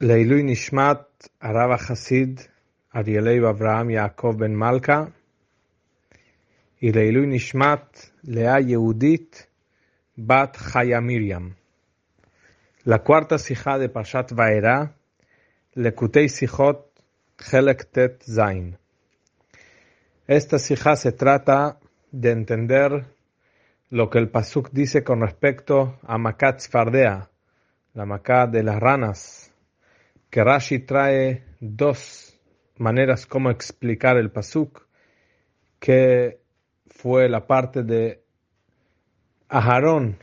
Leilui Nishmat, Araba Hasid, Arielei Abraham Yaakov Ben Malka, y Leilui Nishmat, Lea Yehudit, Bat Chaya Miriam. La cuarta sija de Pashat Vaera, Lekutei Sijot, Helek Tet Zain. Esta sija se trata de entender lo que el Pasuk dice con respecto a Makat Sfardea, la Makat de las ranas, que Rashi trae dos maneras como explicar el Pasuk, que fue la parte de Aharón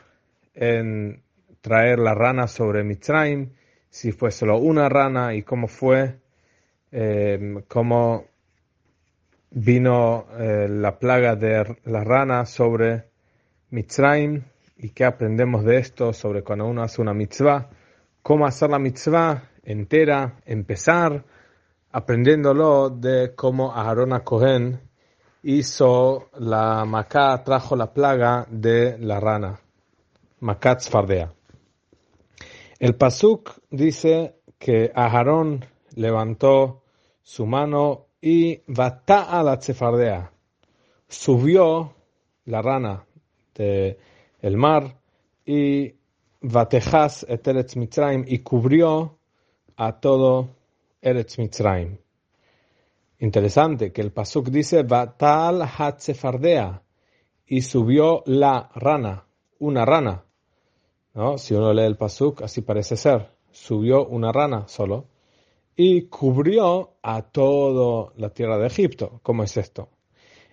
en traer la rana sobre Mitzrayim, si fue solo una rana y cómo fue, eh, cómo vino eh, la plaga de la rana sobre Mitzrayim y qué aprendemos de esto sobre cuando uno hace una mitzvah, cómo hacer la mitzvah entera, empezar aprendiéndolo de cómo Aarón Cohen hizo la macá, trajo la plaga de la rana, Makat Fardea. El Pasuk dice que Aarón levantó su mano y a la Tsefardea, subió la rana del el mar y Vatejas Eteretz Mitzrayim y cubrió a todo Eretz Mitzrayim. Interesante que el Pasuk dice Vatal Hatzefardea y subió la rana, una rana. ¿No? Si uno lee el Pasuk, así parece ser. Subió una rana solo y cubrió a toda la tierra de Egipto. ¿Cómo es esto?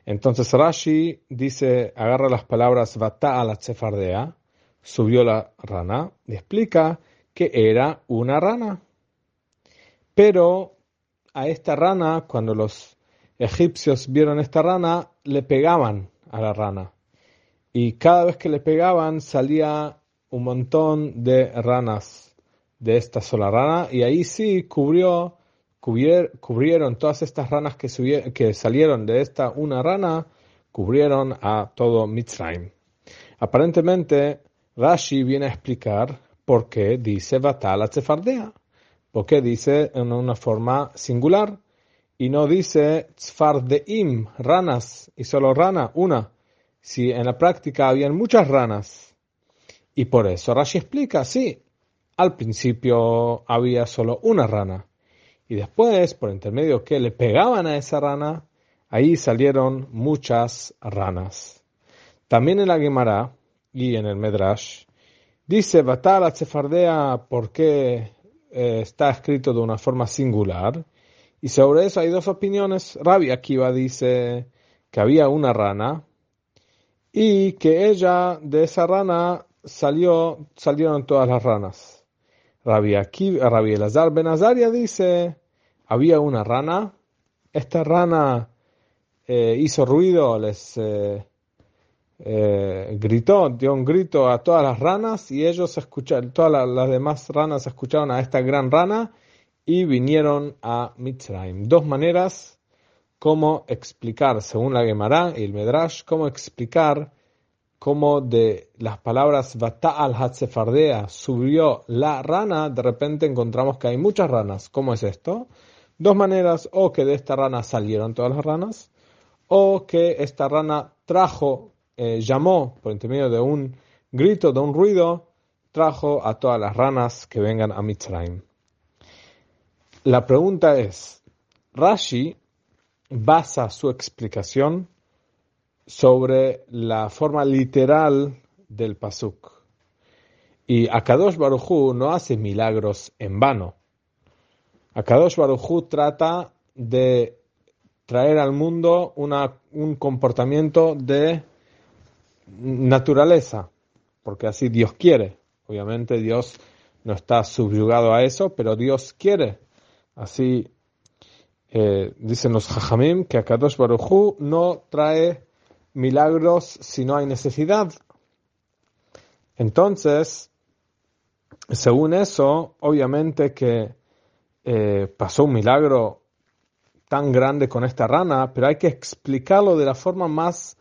Entonces Rashi dice, agarra las palabras Vatal Hatzefardea, subió la rana, y explica que era una rana. Pero a esta rana, cuando los egipcios vieron esta rana, le pegaban a la rana. Y cada vez que le pegaban salía un montón de ranas de esta sola rana. Y ahí sí cubrió, cubrieron todas estas ranas que, que salieron de esta una rana, cubrieron a todo Mitzrayim. Aparentemente, Rashi viene a explicar por qué dice Batala Tzefardea porque dice en una forma singular y no dice tzfardeim, ranas, y solo rana, una, si en la práctica habían muchas ranas. Y por eso Rashi explica, sí, al principio había solo una rana, y después, por intermedio que le pegaban a esa rana, ahí salieron muchas ranas. También en la Gemara y en el Medrash, dice Batala Tzefardea, ¿por qué eh, está escrito de una forma singular. Y sobre eso hay dos opiniones. Rabbi Akiva dice que había una rana y que ella, de esa rana, salió, salieron todas las ranas. Rabbi, Akiva, Rabbi Elazar Benazaria dice, había una rana, esta rana eh, hizo ruido, les eh, eh, gritó, dio un grito a todas las ranas y ellos escucharon, todas las, demás ranas escucharon a esta gran rana y vinieron a Mitzrayim. Dos maneras cómo explicar, según la Gemara y el Medrash, cómo explicar cómo de las palabras al Hatzefardea subió la rana, de repente encontramos que hay muchas ranas. ¿Cómo es esto? Dos maneras, o que de esta rana salieron todas las ranas, o que esta rana trajo eh, llamó por intermedio de un grito, de un ruido, trajo a todas las ranas que vengan a Mitzrayim. La pregunta es, Rashi basa su explicación sobre la forma literal del pasuk. Y Akadosh Baruchu no hace milagros en vano. Akadosh Baruchu trata de traer al mundo un comportamiento de naturaleza, porque así Dios quiere. Obviamente Dios no está subyugado a eso, pero Dios quiere. Así eh, dicen los Jajamim que Akadosh Baruchu no trae milagros si no hay necesidad. Entonces, según eso, obviamente que eh, pasó un milagro tan grande con esta rana, pero hay que explicarlo de la forma más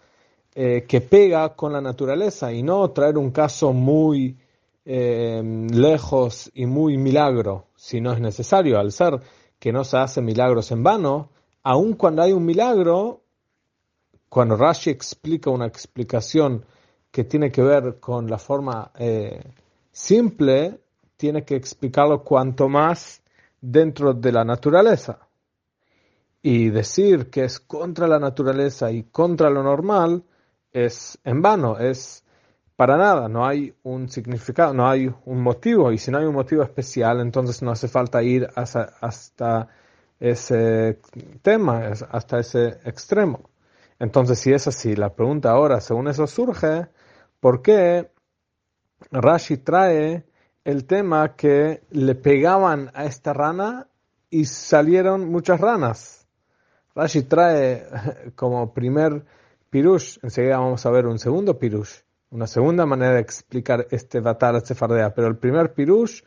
eh, que pega con la naturaleza y no traer un caso muy eh, lejos y muy milagro si no es necesario, al ser que no se hacen milagros en vano, aun cuando hay un milagro, cuando Rashi explica una explicación que tiene que ver con la forma eh, simple, tiene que explicarlo cuanto más dentro de la naturaleza. Y decir que es contra la naturaleza y contra lo normal es en vano, es para nada, no hay un significado, no hay un motivo, y si no hay un motivo especial, entonces no hace falta ir hasta, ese tema, hasta ese extremo. Entonces, si es así, la pregunta ahora, según eso surge, ¿por qué Rashi trae el tema que le pegaban a esta rana y salieron muchas ranas? Rashi trae como primer pirush, enseguida vamos a ver un segundo pirush, una segunda manera de explicar este Batal Sefardea, pero el primer pirush,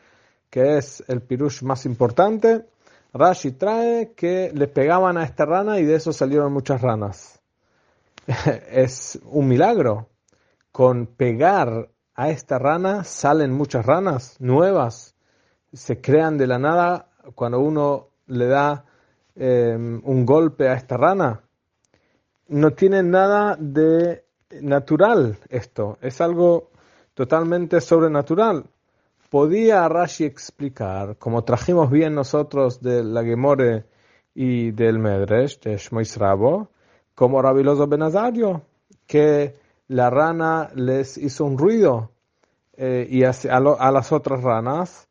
que es el pirush más importante, Rashi trae que le pegaban a esta rana y de eso salieron muchas ranas. es un milagro. Con pegar a esta rana salen muchas ranas nuevas, se crean de la nada cuando uno le da eh, un golpe a esta rana. No tiene nada de natural esto, es algo totalmente sobrenatural. Podía Rashi explicar, como trajimos bien nosotros de la Gemore y del Medresh, de Shmois Rabo, como Rabiloso Benazario, que la rana les hizo un ruido eh, y a, a, las otras ranas,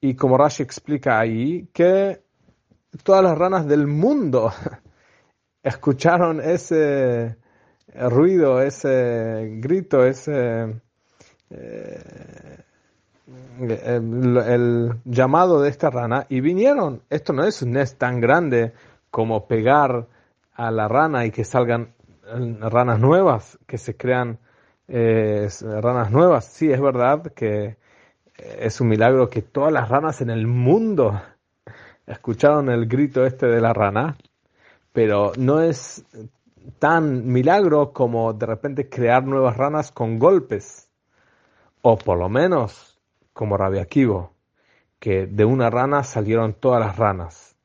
y como Rashi explica ahí, que todas las ranas del mundo escucharon ese ruido, ese grito, ese eh, el, llamado de esta rana y vinieron. Esto no es un nest tan grande como pegar a la rana y que salgan eh, ranas nuevas, que se crean eh, ranas nuevas. Sí, es verdad que es un milagro que todas las ranas en el mundo escucharon el grito este de la rana, pero no es tan milagro como de repente crear nuevas ranas con golpes, o por lo menos como Rabiaquivo, que de una rana salieron todas las ranas.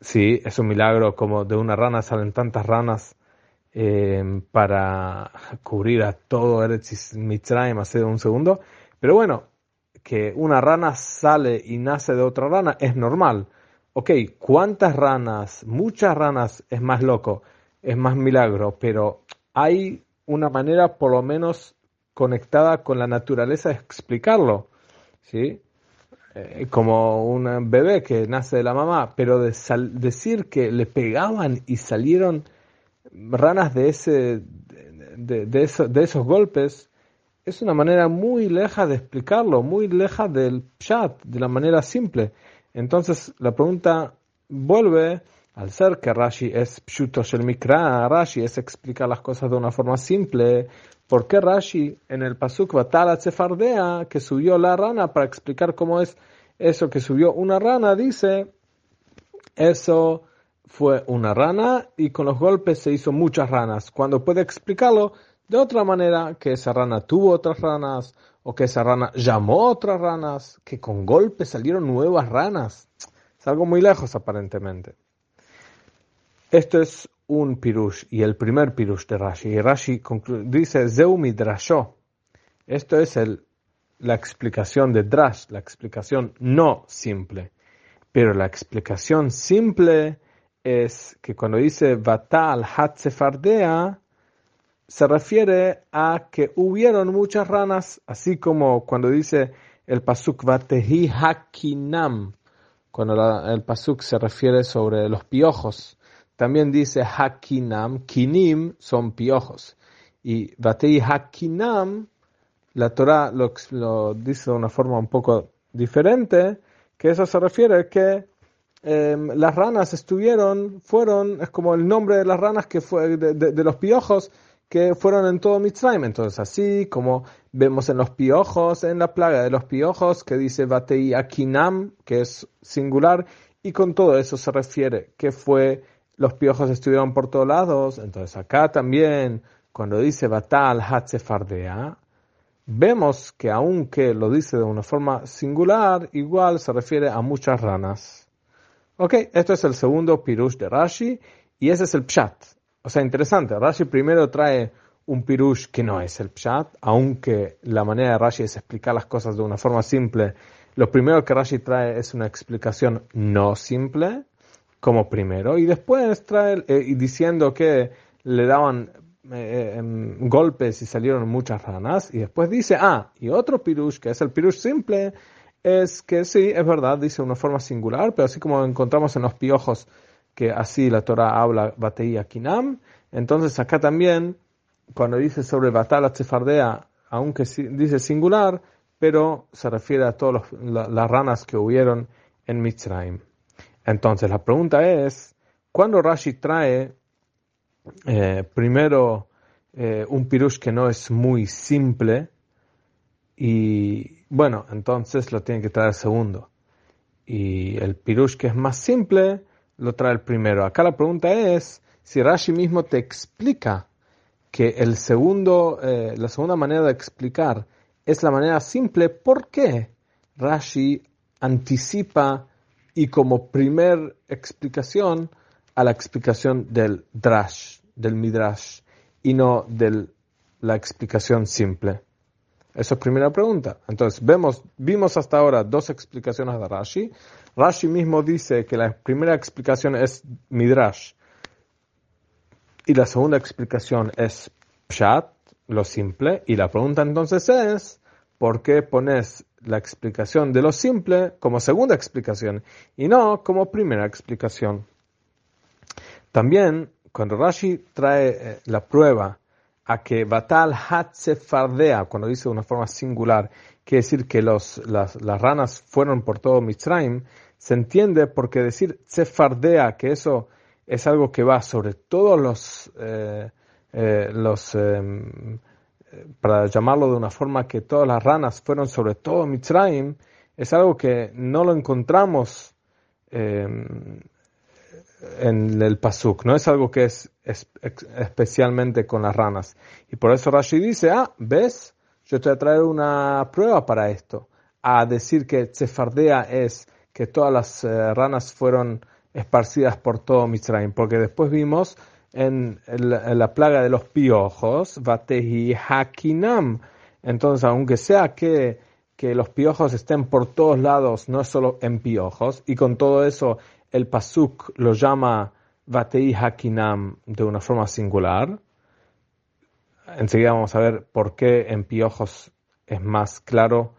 Sí, es un milagro como de una rana salen tantas ranas eh, para cubrir a todo Eretz Mitzrayim hace un segundo. Pero bueno, que una rana sale y nace de otra rana es normal. Ok, ¿cuántas ranas? Muchas ranas es más loco es más milagro, pero hay una manera por lo menos conectada con la naturaleza de explicarlo, ¿sí? Eh, como un bebé que nace de la mamá, pero de decir que le pegaban y salieron ranas de ese de, de, esos golpes es una manera muy leja de explicarlo, muy leja del chat, de la manera simple. Entonces la pregunta vuelve al ser que Rashi es pshuto el mikra, Rashi es explicar las cosas de una forma simple. ¿Por qué Rashi en el pasuk Batala Tsefardea, que subió la rana para explicar cómo es eso que subió una rana, dice, eso fue una rana y con los golpes se hizo muchas ranas. Cuando puede explicarlo de otra manera, que esa rana tuvo otras ranas o que esa rana llamó otras ranas, que con golpes salieron nuevas ranas. Es algo muy lejos aparentemente. Esto es un pirush y el primer pirush de Rashi. Y Rashi dice Zeu Midrasho. Esto es el, la explicación de Drash, la explicación no simple. Pero la explicación simple es que cuando dice Vatal Hatzefardea, se refiere a que hubieron muchas ranas, así como cuando dice el pasuk Vatehi Hakinam, cuando el pasuk se refiere sobre los piojos. También dice Hakinam, Kinim son piojos. Y Batei Hakinam, la Torah lo, dice de una forma un poco diferente, que eso se refiere a que em, las ranas estuvieron, fueron, es como el nombre de las ranas que fue, de, los piojos que fueron en todo Mitzrayim. Entonces, así como vemos en los piojos, en la plaga de los piojos, que dice Batei Akinam, que es singular, y con todo eso se refiere que fue los piojos estuvieron por todos lados. Entonces acá también, cuando dice Batal Hatzefardea, vemos que aunque lo dice de una forma singular, igual se refiere a muchas ranas. Ok, esto es el segundo pirush de Rashi y ese es el pshat. O sea, interesante, Rashi primero trae un pirush que no es el pshat, aunque la manera de Rashi es explicar las cosas de una forma simple. Lo primero que Rashi trae es una explicación no simple, como primero, y después trae eh, diciendo que le daban eh, em, golpes y salieron muchas ranas, y después dice, ah, y otro pirush, que es el pirush simple, es que sí, es verdad, dice una forma singular, pero así como encontramos en los piojos que así la Torah habla Bateía Kinam, entonces acá también, cuando dice sobre Batala Tsefardea, aunque dice singular, pero se refiere a todas las ranas que hubieron en Mitzrayim. Entonces la pregunta es, ¿cuándo Rashi trae eh, primero eh, un pirush que no es muy simple? Y bueno, entonces lo tiene que traer segundo. Y el pirush que es más simple, lo trae el primero. Acá la pregunta es si Rashi mismo te explica que el segundo, eh, la segunda manera de explicar es la manera simple, ¿por qué Rashi anticipa y como primer explicación a la explicación del drash, del midrash, y no de la explicación simple? Esa es primera pregunta. Entonces, vemos, vimos hasta ahora dos explicaciones de Rashi. Rashi mismo dice que la primera explicación es midrash y la segunda explicación es pshat, lo simple. Y la pregunta entonces es, ¿por qué pones la explicación de lo simple como segunda explicación y no como primera explicación. También, cuando Rashi trae eh, la prueba a que Batal Hatzefardea, cuando dice de una forma singular, quiere decir que los, las, ranas fueron por todo Mitzrayim, se entiende porque decir Tsefardea, que eso es algo que va sobre todos los, eh, eh, los em, para llamarlo de una forma que todas las ranas fueron sobre todo Mitzrayim, es algo que no lo encontramos en el Pasuk, no es algo que es, especialmente con las ranas. Y por eso Rashi dice, ah, ves, yo te traer una prueba para esto, a decir que Tsefardea es que todas las eh, ranas fueron esparcidas por todo Mitzrayim, porque después vimos en, la plaga de los piojos, Vatehi Hakinam. Entonces, aunque sea que, que los piojos estén por todos lados, no solo en piojos, y con todo eso el Pasuk lo llama Vatei Hakinam de una forma singular. Enseguida vamos a ver por qué en piojos es más claro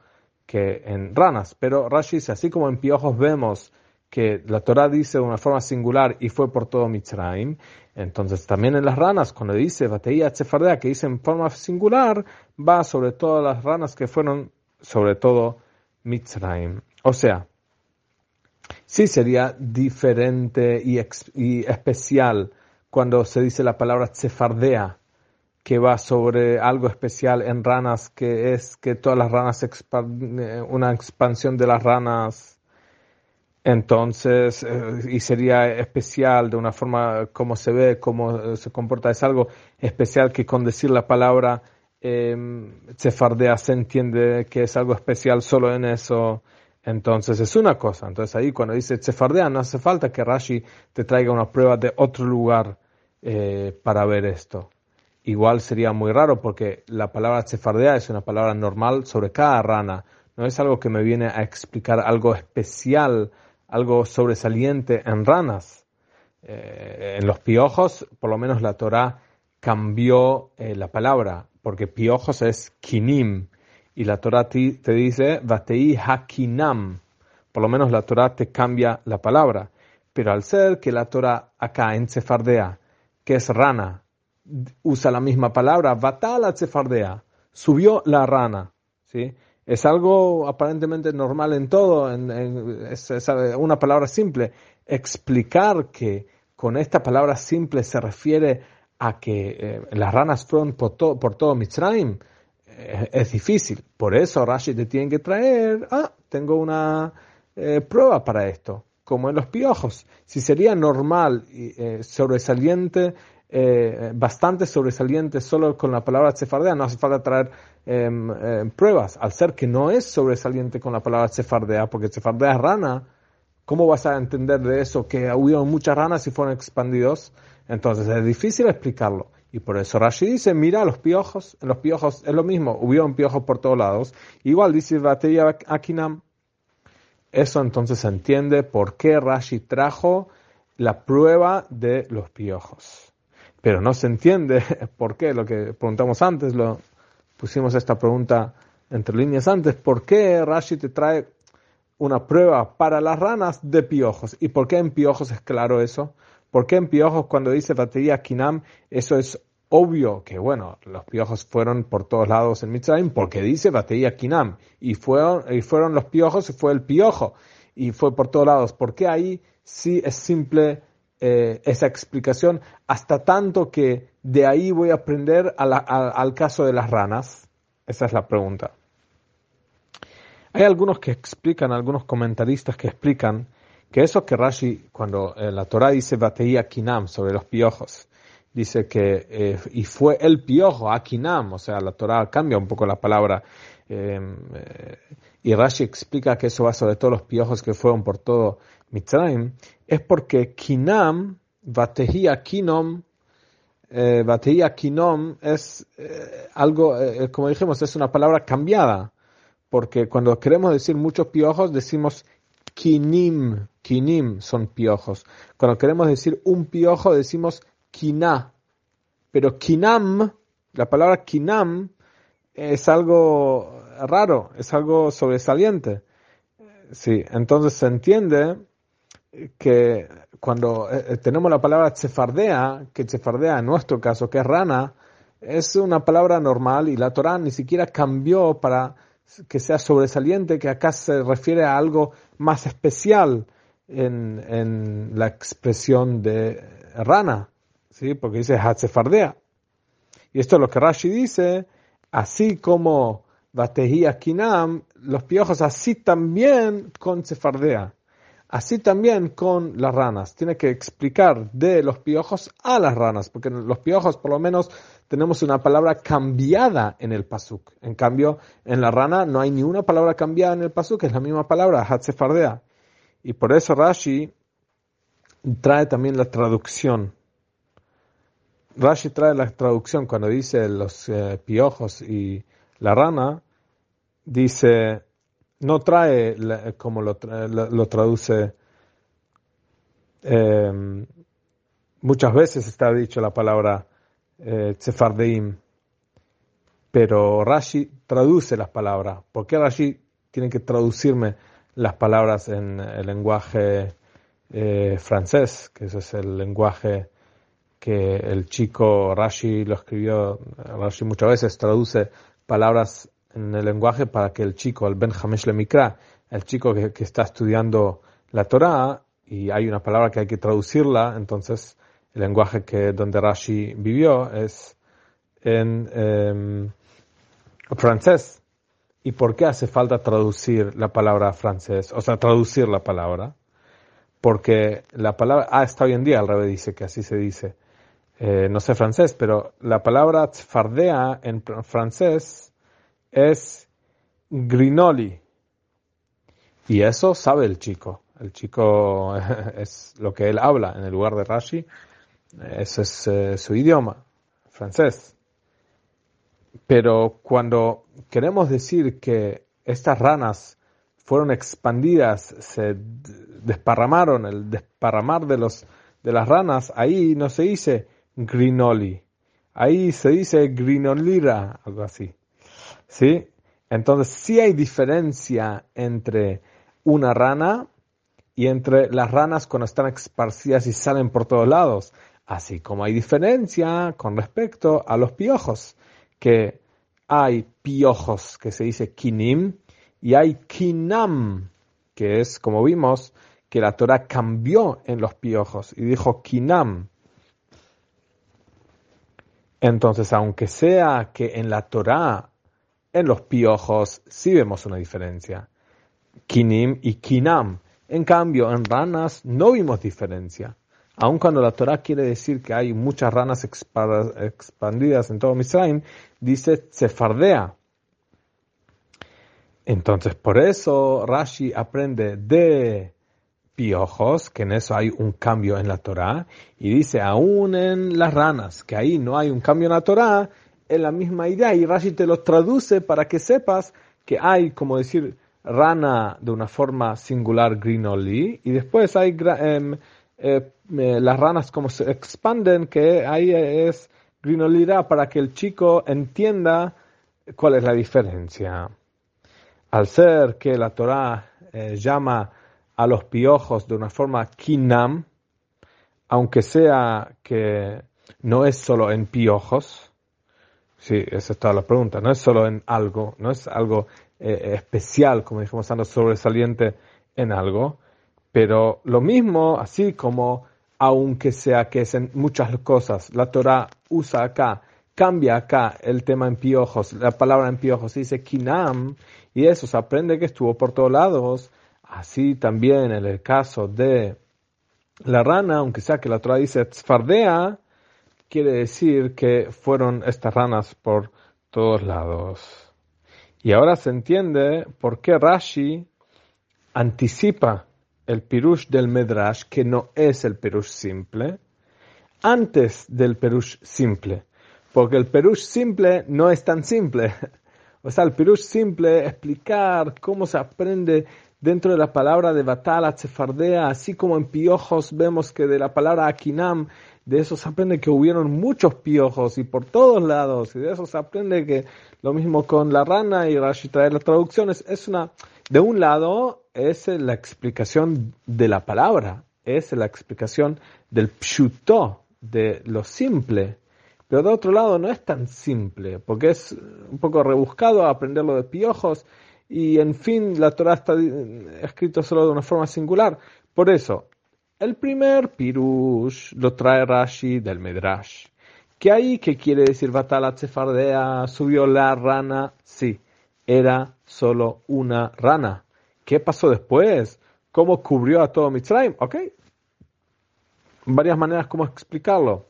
que en ranas. Pero Rashi dice, así como en piojos vemos que la Torah dice de una forma singular y fue por todo Mitzrayim, entonces también en las ranas, cuando dice Bateía Tsefardea, que dice en forma singular, va sobre todas las ranas que fueron sobre todo Mitzrayim. O sea, sí sería diferente y, especial cuando se dice la palabra Tsefardea, que va sobre algo especial en ranas, que es que todas las ranas, eh, una expansión de las ranas entonces, eh, y sería especial de una forma como se ve, cómo eh, se comporta, es algo especial que con decir la palabra eh, Cefardea se entiende que es algo especial solo en eso. Entonces es una cosa. Entonces ahí cuando dice Cefardea no hace falta que Rashi te traiga una prueba de otro lugar eh, para ver esto. Igual sería muy raro porque la palabra Cefardea es una palabra normal sobre cada rana. No es algo que me viene a explicar algo especial algo sobresaliente en ranas. Eh, en los piojos, por lo menos la Torah cambió eh, la palabra, porque piojos es kinim, y la Torah te, dice vatei hakinam. Por lo menos la Torah te cambia la palabra. Pero al ser que la Torah acá en Cefardea, que es rana, usa la misma palabra, vatala Cefardea, subió la rana, ¿sí? es algo aparentemente normal en todo, es, una palabra simple. Explicar que con esta palabra simple se refiere a que eh, las ranas fueron por, por todo Mitzrayim, eh, es difícil. Por eso Rashi te tiene que traer, ah, tengo una eh, prueba para esto, como en los piojos. Si sería normal y sobresaliente eh, bastante sobresaliente solo con la palabra sefardea, no hace falta traer em, em, pruebas. Al ser que no es sobresaliente con la palabra sefardea, porque sefardea es rana, ¿cómo vas a entender de eso que hubo muchas ranas y fueron expandidos? Entonces es difícil explicarlo. Y por eso Rashi dice, mira los piojos, los piojos es lo mismo, hubieron piojos por todos lados. Igual dice Bateya Akinam. Eso entonces se entiende por qué Rashi trajo la prueba de los piojos. Pero no se entiende por qué, lo que preguntamos antes, lo pusimos esta pregunta entre líneas antes, ¿por qué Rashi te trae una prueba para las ranas de piojos? ¿Y por qué en piojos es claro eso? ¿Por qué en piojos cuando dice batería Kinam, eso es obvio que, bueno, los piojos fueron por todos lados en Mitzrayim porque dice batería Kinam y fueron, y fueron los piojos y fue el piojo y fue por todos lados. ¿Por qué ahí sí es simple eh, esa explicación hasta tanto que de ahí voy a aprender al caso de las ranas? Esa es la pregunta. Hay algunos que explican, algunos comentaristas que explican que eso que Rashi, cuando eh, la Torah dice Bateía Kinam sobre los piojos, dice que, eh, y fue el piojo, Akinam, o sea, la Torah cambia un poco la palabra, em, y Rashi explica que eso va sobre todos los piojos que fueron por todo Mitzrayim, es porque Kinam, Vatehia Kinom, eh, Kinom es eh, algo, eh, como dijimos, es una palabra cambiada, porque cuando queremos decir muchos piojos decimos Kinim, Kinim son piojos. Cuando queremos decir un piojo decimos Kina, pero Kinam, la palabra Kinam es algo raro, es algo sobresaliente. Sí, entonces se entiende que cuando eh, eh, tenemos la palabra tsefardea, que tsefardea en nuestro caso, que es rana, es una palabra normal y la Torah ni siquiera cambió para que sea sobresaliente, que acá se refiere a algo más especial en, en la expresión de rana, ¿sí? porque dice hatzefardea. Y esto es lo que Rashi dice, así como Batehia Kinam, los piojos así también con Sefardea. Así también con las ranas. Tiene que explicar de los piojos a las ranas, porque los piojos por lo menos tenemos una palabra cambiada en el pasuk. En cambio, en la rana no hay ni una palabra cambiada en el pasuk, es la misma palabra, hatzefardea. Y por eso Rashi trae también la traducción. Rashi trae la traducción cuando dice los eh, piojos y la rana, dice no trae como lo, traduce em, muchas veces está dicho la palabra eh, pero Rashi traduce las palabras. ¿Por qué Rashi tiene que traducirme las palabras en el lenguaje eh, francés? Que eso es el lenguaje que el chico Rashi lo escribió. Rashi muchas veces traduce palabras en el lenguaje para que el chico, el Ben Hamesh Mikra, el chico que, está estudiando la Torah, y hay una palabra que hay que traducirla, entonces el lenguaje que donde Rashi vivió es en em, francés. ¿Y por qué hace falta traducir la palabra francés? O sea, traducir la palabra. Porque la palabra, ah, está hoy en día, al revés dice que así se dice. Eh, no sé francés, pero la palabra tzfardea en francés es Grinoli. Y eso sabe el chico. El chico es lo que él habla en el lugar de Rashi. Ese es eh, su idioma, francés. Pero cuando queremos decir que estas ranas fueron expandidas, se desparramaron, el desparramar de los de las ranas, ahí no se dice grinoli, ahí se dice grinolira, algo así. ¿Sí? Entonces sí hay diferencia entre una rana y entre las ranas cuando están esparcidas y salen por todos lados. Así como hay diferencia con respecto a los piojos, que hay piojos que se dice kinim y hay kinam, que es como vimos que la Torah cambió en los piojos y dijo kinam. Entonces, aunque sea que en la Torah en los piojos sí vemos una diferencia. Kinim y kinam. En cambio, en ranas no vimos diferencia. Aun cuando la Torah quiere decir que hay muchas ranas expandidas en todo Misraim, dice Sefardea. Entonces, por eso Rashi aprende de piojos, que en eso hay un cambio en la Torah, y dice, aún en las ranas, que ahí no hay un cambio en la Torah, es la misma idea, y Rashi te lo traduce para que sepas que hay, como decir, rana de una forma singular grinoli, y después hay em, eh, las ranas como se expanden, que ahí es grinolira para que el chico entienda cuál es la diferencia. Al ser que la Torah eh, llama a los piojos de una forma kinam, aunque sea que no es solo en piojos, sí, esa es toda la pregunta, no es solo en algo, no es algo eh, especial, como dijimos antes, sobresaliente en algo, pero lo mismo, así como, aunque sea que es en muchas cosas, la Torah usa acá, cambia acá el tema en piojos, la palabra en piojos dice kinam, y eso se aprende que estuvo por todos lados. Así también en el caso de la rana, aunque sea que la Torah dice tzfardea, quiere decir que fueron estas ranas por todos lados. Y ahora se entiende por qué Rashi anticipa el pirush del Medrash, que no es el pirush simple, antes del pirush simple. Porque el pirush simple no es tan simple. O sea, el pirush simple, explicar cómo se aprende dentro de la palabra de Batala, Tsefardea, así como en piojos vemos que de la palabra Akinam, de eso se aprende que hubieron muchos piojos y por todos lados, y de eso se aprende que lo mismo con la rana y Rashi trae las traducciones, es una, de un lado es la explicación de la palabra, es la explicación del pshuto, de lo simple, pero de otro lado no es tan simple, porque es un poco rebuscado aprenderlo de piojos, y en fin, la Torah está escrito solo de una forma singular. Por eso, el primer pirush lo trae Rashi del Medrash. ¿Qué ahí que quiere decir Batala Tsefardea? ¿Subió la rana? Sí, era solo una rana. ¿Qué pasó después? ¿Cómo cubrió a todo Mitzrayim? Ok. Varias maneras como explicarlo.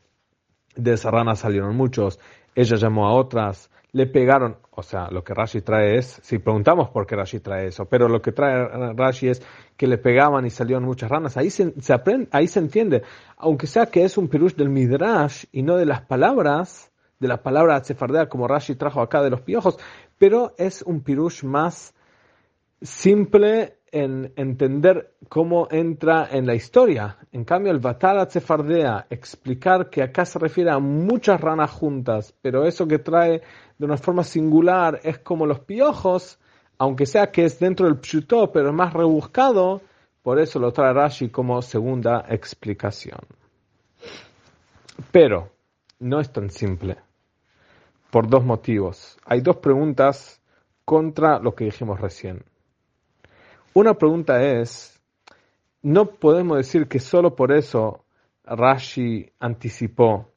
De esa rana salieron muchos. Ella llamó a otras le pegaron, o sea, lo que Rashi trae es, si preguntamos por qué Rashi trae eso, pero lo que trae Rashi es que le pegaban y salieron muchas ranas, ahí se, aprende, ahí se entiende, aunque sea que es un pirush del Midrash y no de las palabras, de la palabra sefardea como Rashi trajo acá de los piojos, pero es un pirush más simple en entender cómo entra en la historia. En cambio, el Batala Tsefardea, explicar que acá se refiere a muchas ranas juntas, pero eso que trae de una forma singular es como los piojos, aunque sea que es dentro del pshutó, pero es más rebuscado, por eso lo trae Rashi como segunda explicación. Pero no es tan simple, por dos motivos. Hay dos preguntas contra lo que dijimos recién. Una pregunta es, no podemos decir que solo por eso Rashi anticipó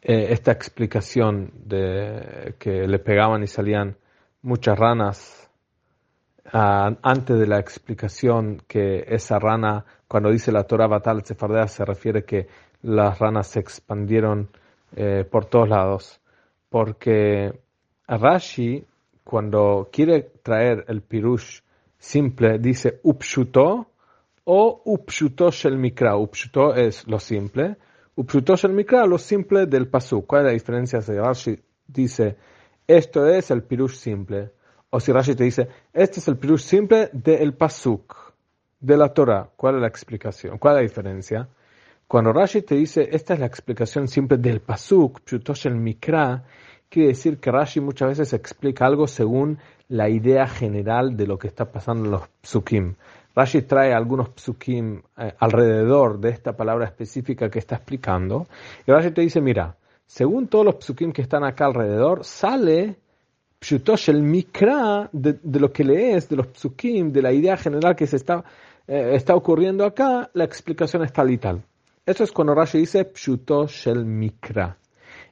eh, esta explicación de que le pegaban y salían muchas ranas antes de la explicación que esa rana, cuando dice la Torah Batal Sefardea, se refiere que las ranas se expandieron eh, por todos lados. Porque Rashi, cuando quiere traer el pirush simple dice upshuto o upshuto shel mikra. Upshuto es lo simple. Upshuto shel mikra, lo simple del pasuk. ¿Cuál es la diferencia si Rashi dice esto es el pirush simple? O si Rashi te dice este es el pirush simple del pasuk, de la Torah. ¿Cuál es la explicación? ¿Cuál es la diferencia? Cuando Rashi te dice esta es la explicación simple del pasuk, pshuto shel mikra, quiere decir que Rashi muchas veces explica algo según la idea general de lo que está pasando en los psukim. Rashi trae algunos psukim eh, alrededor de esta palabra específica que está explicando. Y Rashi te dice, mira, según todos los psukim que están acá alrededor, sale pshutosh el mikra de, lo que lees, de los psukim, de la idea general que se está, eh, está ocurriendo acá, la explicación es tal y tal. Eso es cuando Rashi dice pshutosh el mikra.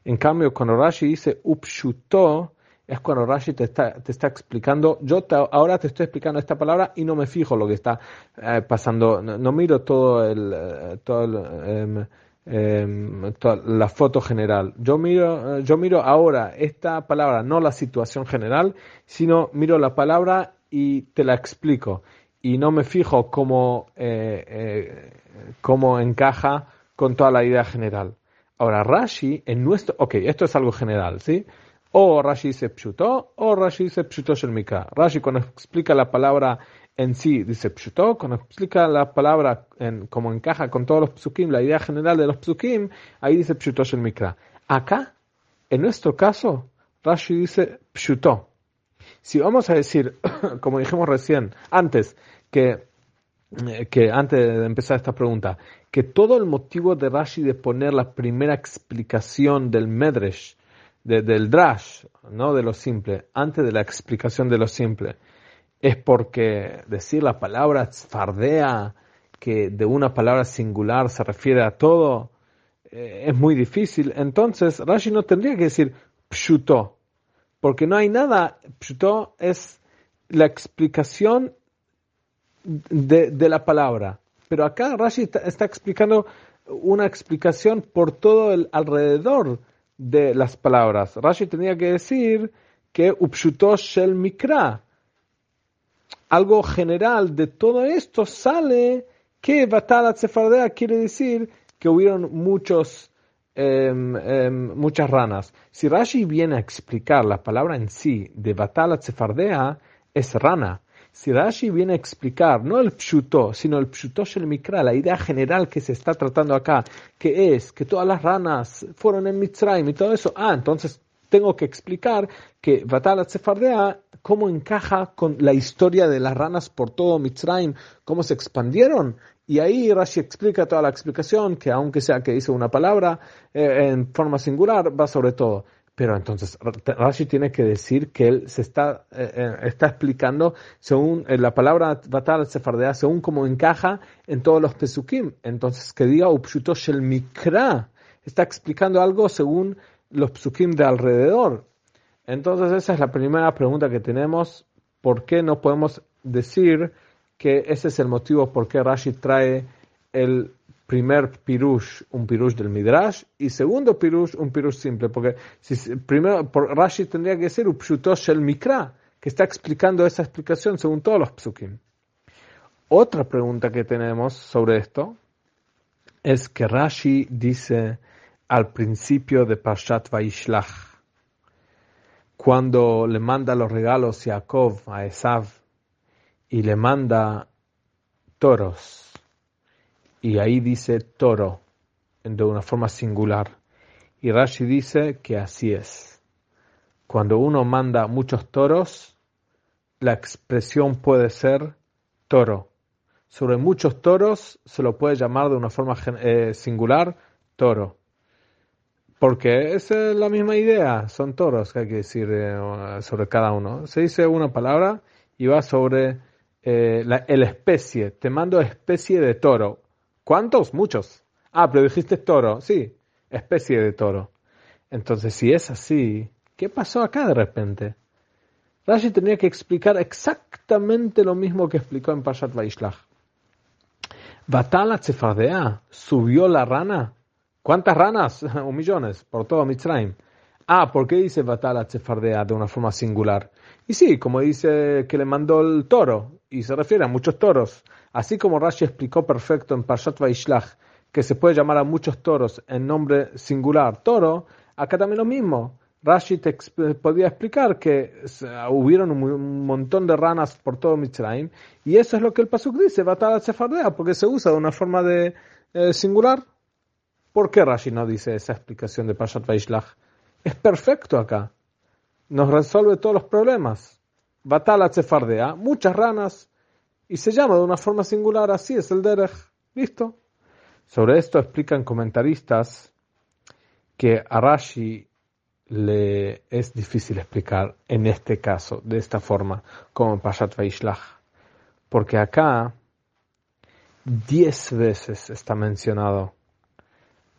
En cambio, cuando Rashi dice upshuto, es cuando Rashi te está, te está explicando, yo ahora te estoy explicando esta palabra y no me fijo lo que está eh, pasando, no, miro todo el, eh, todo em, em, la foto general. Yo miro, yo miro ahora esta palabra, no la situación general, sino miro la palabra y te la explico. Y no me fijo cómo, eh, cómo encaja con toda la idea general. Ahora, Rashi, en nuestro. Ok, esto es algo general, ¿sí? O Rashi dice pshuto, o Rashi dice pshuto shel mikra. Rashi, cuando explica la palabra en sí, dice pshuto. Cuando explica la palabra en, como encaja con todos los psukim, la idea general de los psukim, ahí dice pshuto shel mikra. Acá, en nuestro caso, Rashi dice pshuto. Si vamos a decir, como dijimos recién, antes, que eh, que antes de empezar esta pregunta, que todo el motivo de Rashi de poner la primera explicación del Medresh, del Drash, ¿no? de lo simple, antes de la explicación de lo simple, es porque decir la palabra tzfardea, que de una palabra singular se refiere a todo, eh, es muy difícil. Entonces, Rashi no tendría que decir pshuto, porque no hay nada, pshuto es la explicación de, la palabra. Pero acá Rashi está, explicando una explicación por todo el alrededor de las palabras. Rashi tenía que decir que upshuto shel mikra. Algo general de todo esto sale que Batala Tzefardea quiere decir que hubieron muchos, em, em, muchas ranas. Si Rashi viene a explicar la palabra en sí de Batala Tzefardea, es rana. Si Rashi viene a explicar, no el pshuto, sino el pshuto shel mikra, la idea general que se está tratando acá, que es que todas las ranas fueron en Mitzrayim y todo eso, ah, entonces tengo que explicar que Batala Sefardea, cómo encaja con la historia de las ranas por todo Mitzrayim, cómo se expandieron. Y ahí Rashi explica toda la explicación, que aunque sea que dice una palabra eh, en forma singular, va sobre todo. Pero entonces Rashi tiene que decir que él se está, eh, eh, está explicando según eh, la palabra batal sefardea, según cómo encaja en todos los pesukim. Entonces que diga upshuto shel mikra, está explicando algo según los pesukim de alrededor. Entonces esa es la primera pregunta que tenemos. ¿Por qué no podemos decir que ese es el motivo por qué Rashi trae el primer pirush, un pirush del Midrash, y segundo pirush, un pirush simple, porque si, primero, Rashi tendría que ser upshutosh el mikra, que está explicando esa explicación según todos los psukim. Otra pregunta que tenemos sobre esto es que Rashi dice al principio de Parshat Vaishlach, cuando le manda los regalos Yaakov a Esav y le manda toros y ahí dice toro de una forma singular. Y Rashi dice que así es. Cuando uno manda muchos toros, la expresión puede ser toro. Sobre muchos toros se lo puede llamar de una forma eh, singular toro. Porque es la misma idea, son toros que hay que decir eh, sobre cada uno. Se dice una palabra y va sobre eh, la el especie. Te mando especie de toro. ¿Cuántos? Muchos. Ah, pero dijiste toro. Sí, especie de toro. Entonces, si es así, ¿qué pasó acá de repente? Rashi tenía que explicar exactamente lo mismo que explicó en Pashat Vaishlach. Batala Tzefardea, subió la rana. ¿Cuántas ranas? Un millones, por todo Mitzrayim. Ah, ¿por qué dice Batala Tzefardea de una forma singular? Y sí, como dice que le mandó el toro, y se refiere a muchos toros. Así como Rashi explicó perfecto en Parshat Vaishlach que se puede llamar a muchos toros en nombre singular toro, acá también lo mismo. Rashi te podía explicar que hubieron un montón de ranas por todo Mitzrayim y eso es lo que el Pasuk dice, Batal Sefardea, porque se usa de una forma de eh, singular. ¿Por qué Rashi no dice esa explicación de Parshat Vaishlach? Es perfecto acá. Nos resuelve todos los problemas. Batal Sefardea, muchas ranas, y se llama de una forma singular, así es el derech. ¿Listo? Sobre esto explican comentaristas que a Rashi le es difícil explicar en este caso, de esta forma, como en Pashat Vaishlach. Porque acá diez veces está mencionado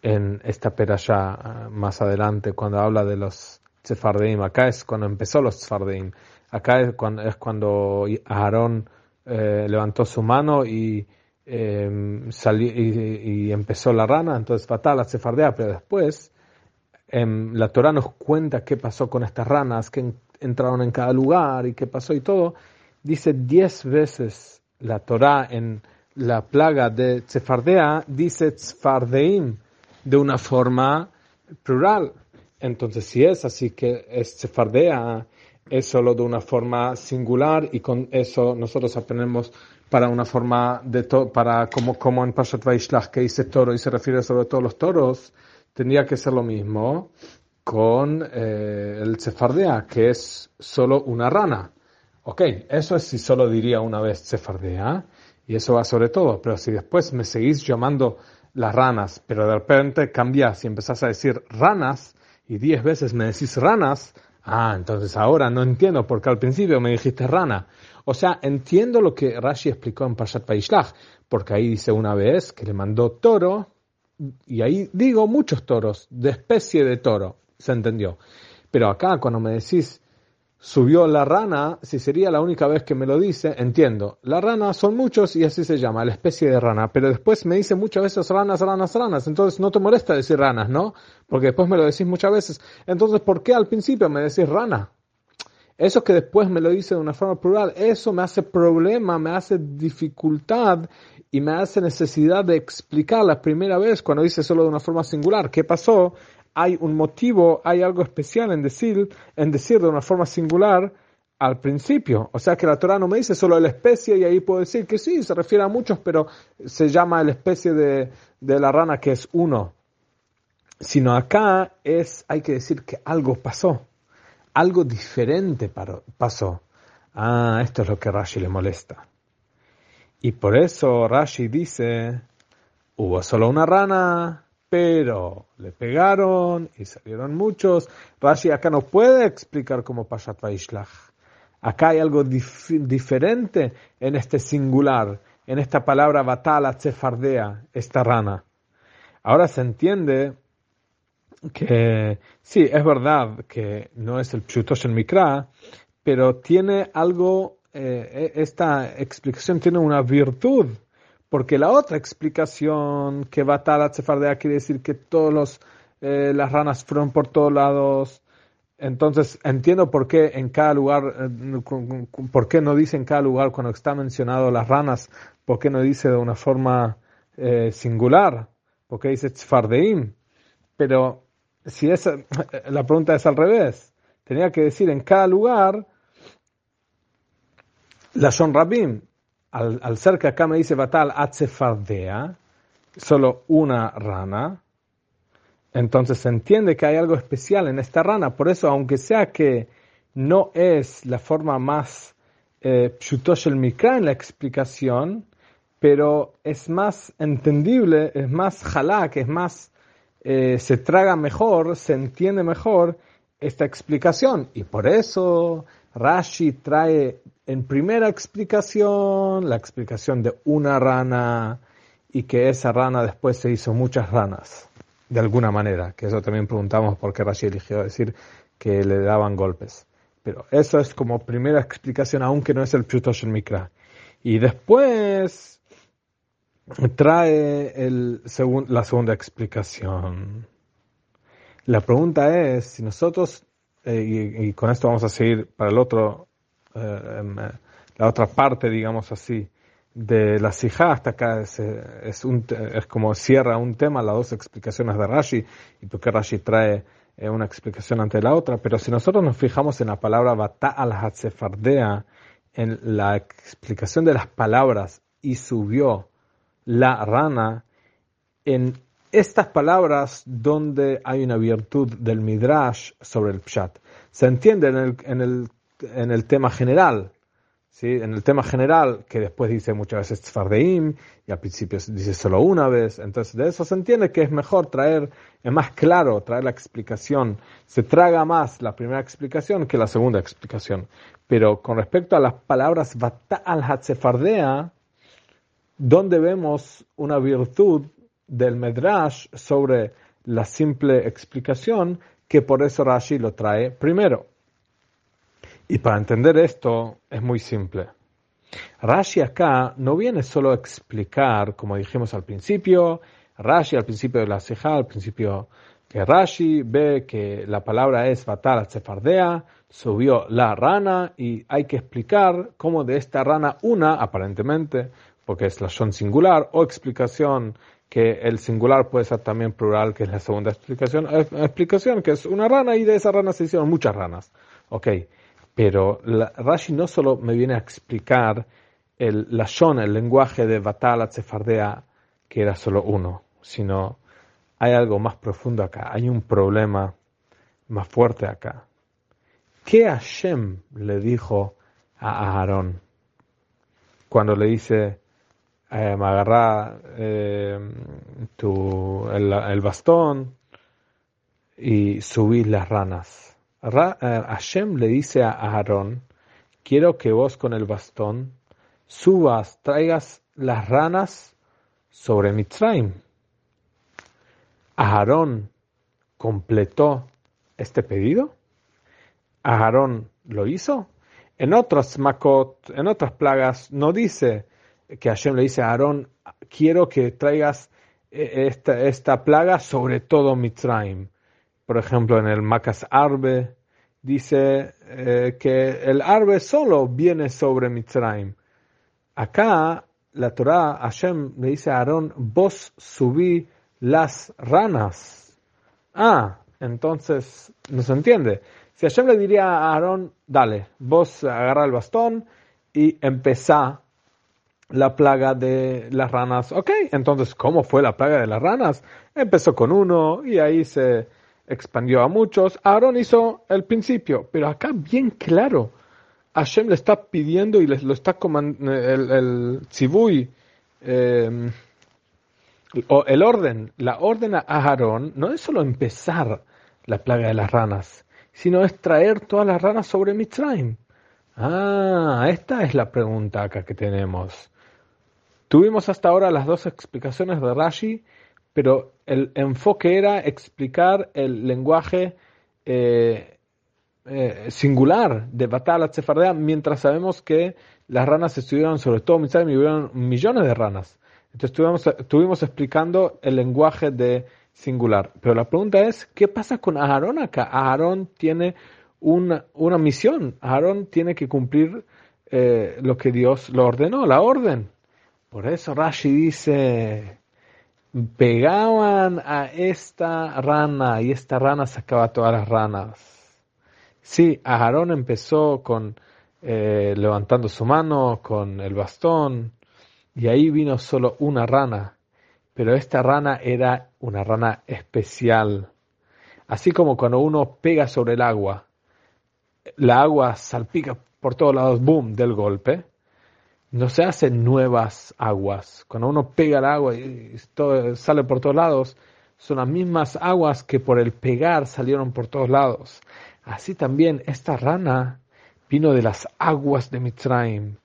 en esta perashá más adelante cuando habla de los Tsefardeim, acá es cuando empezó los Tsefardeim, acá es cuando, es cuando Aarón eh, levantó su mano y, eh, y, empezó la rana, entonces fatal la Tsefardea, pero después em, la Torah nos cuenta qué pasó con estas ranas, que entraron en cada lugar y qué pasó y todo. Dice diez veces la Torah en la plaga de Tsefardea, dice Tzfardeim de una forma plural. Entonces, si es así que es es solo de una forma singular y con eso nosotros aprendemos para una forma de to para como, como en Pashat Vaishlach que dice toro y se refiere sobre todo a los toros, tendría que ser lo mismo con eh, el Sefardea, que es solo una rana. Ok, eso es si solo diría una vez Sefardea, y eso va sobre todo, pero si después me seguís llamando las ranas, pero de repente cambias y empezás a decir ranas, y diez veces me decís ranas, ah, entonces ahora no entiendo, porque al principio me dijiste rana. O sea, entiendo lo que Rashi explicó en Pashat Paishlach, porque ahí dice una vez que le mandó toro, y ahí digo muchos toros, de especie de toro, se entendió. Pero acá cuando me decís subió la rana, si sería la única vez que me lo dice, entiendo. La rana son muchos y así se llama, la especie de rana. Pero después me dice muchas veces ranas, ranas, ranas. Entonces no te molesta decir ranas, ¿no? Porque después me lo decís muchas veces. Entonces, ¿por qué al principio me decís rana? Eso que después me lo dice de una forma plural, eso me hace problema, me hace dificultad y me hace necesidad de explicar la primera vez cuando dice solo de una forma singular. ¿Qué pasó? Hay un motivo, hay algo especial en decir, en decir de una forma singular al principio. O sea que la Torah no me dice solo la especie y ahí puedo decir que sí, se refiere a muchos, pero se llama la especie de, de la rana que es uno. Sino acá es, hay que decir que algo pasó, algo diferente pasó. Ah, esto es lo que Rashi le molesta. Y por eso Rashi dice, hubo solo una rana, pero le pegaron y salieron muchos. Rashi acá no puede explicar cómo Pashat Vaishlach. Acá hay algo diferente en este singular, en esta palabra batala tsefardea, esta rana. Ahora se entiende que sí, es verdad que no es el Pshutosh el Mikra, pero tiene algo, eh, e-, esta explicación tiene una virtud porque la otra explicación que va tal a quiere decir que todos eh, las ranas fueron por todos lados. Entonces entiendo por qué en cada lugar, eh, por qué no dice en cada lugar cuando está mencionado las ranas, por qué no dice de una forma eh, singular, por qué dice Tzfardeim. Pero si es, la pregunta es al revés, tenía que decir en cada lugar la Shon Rabim, al, ser que acá me dice Batal Atzefardea, solo una rana, entonces se entiende que hay algo especial en esta rana. Por eso, aunque sea que no es la forma más eh, el mikra en la explicación, pero es más entendible, es más halak, es más, eh, se traga mejor, se entiende mejor esta explicación. Y por eso Rashi trae en primera explicación la explicación de una rana y que esa rana después se hizo muchas ranas, de alguna manera, que eso también preguntamos por qué Rashi eligió decir que le daban golpes. Pero eso es como primera explicación, aunque no es el Pshutosh Mikra. Y después trae el la segunda explicación. La pregunta es, si nosotros eh, y, con esto vamos a seguir para el otro, eh, em, eh, la otra parte, digamos así, de la sija hasta acá es, un, es como cierra un tema, las dos explicaciones de Rashi, y porque Rashi trae una explicación ante la otra, pero si nosotros nos fijamos en la palabra bata al hatzefardea, en la explicación de las palabras y subió la rana, en estas palabras donde hay una virtud del midrash sobre el pshat. Se entiende en el, en el tema general, ¿sí? en el tema general que después dice muchas veces tzfardeim y al principio dice solo una vez. Entonces de eso se entiende que es mejor traer, es más claro traer la explicación. Se traga más la primera explicación que la segunda explicación. Pero con respecto a las palabras al hatzefardea, donde vemos una virtud del Medrash sobre la simple explicación que por eso Rashi lo trae primero. Y para entender esto es muy simple. Rashi acá no viene solo a explicar, como dijimos al principio, Rashi al principio de la Sejá, al principio que Rashi ve que la palabra es Batal Sefardea, subió la rana y hay que explicar cómo de esta rana una, aparentemente, porque es la son singular, o explicación que el singular puede ser también plural, que es la segunda explicación, eh, explicación que es una rana y de esa rana se hicieron muchas ranas. Ok, pero Rashi no solo me viene a explicar el la son, el lenguaje de Batal Sefardea, que era solo uno, sino hay algo más profundo acá, hay un problema más fuerte acá. ¿Qué Hashem le dijo a Aarón cuando le dice, eh, agarra eh, tu, el, bastón y subí las ranas? Eh, Hashem le dice a Aarón, quiero que vos con el bastón subas, traigas las ranas sobre Mitzrayim. ¿Aarón completó este pedido? ¿Aarón lo hizo? En otras makot, en otras plagas, no dice que Hashem le dice a Aarón, quiero que traigas eh, esta, esta plaga sobre todo Mitzrayim. Por ejemplo, en el Macas Arbe dice eh, que el Arbe solo viene sobre Mitzrayim. Acá la Torah, Hashem le dice a Aarón, vos subí las ranas. Ah, entonces no se entiende. Si Hashem le diría a Aarón, dale, vos agarra el bastón y empezá la plaga de las ranas. Ok, entonces, ¿cómo fue la plaga de las ranas? Empezó con uno y ahí se expandió a muchos. Aarón hizo el principio, pero acá bien claro, Hashem le está pidiendo y les lo está comandando el, el eh, o el orden, la orden a Aarón no es solo empezar la plaga de las ranas, sino es traer todas las ranas sobre Mitzrayim. Ah, esta es la pregunta acá que tenemos. Tuvimos hasta ahora las dos explicaciones de Rashi, pero el enfoque era explicar el lenguaje eh, eh, singular de Batal Sefardea, mientras sabemos que las ranas estuvieron sobre todo Mitzrayim y hubieron millones de ranas. Entonces estuvimos, explicando el lenguaje de singular. Pero la pregunta es, ¿qué pasa con Aarón acá? Aarón tiene una, misión. Aarón tiene que cumplir eh, lo que Dios lo ordenó, la orden. Por eso Rashi dice, pegaban a esta rana y esta rana sacaba todas las ranas. Sí, Aarón empezó con eh, levantando su mano, con el bastón, y ahí vino solo una rana, pero esta rana era una rana especial. Así como cuando uno pega sobre el agua, la agua salpica por todos lados, boom, del golpe. No se hacen nuevas aguas. Cuando uno pega el agua y todo, sale por todos lados, son las mismas aguas que por el pegar salieron por todos lados. Así también esta rana vino de las aguas de Mitzrayim.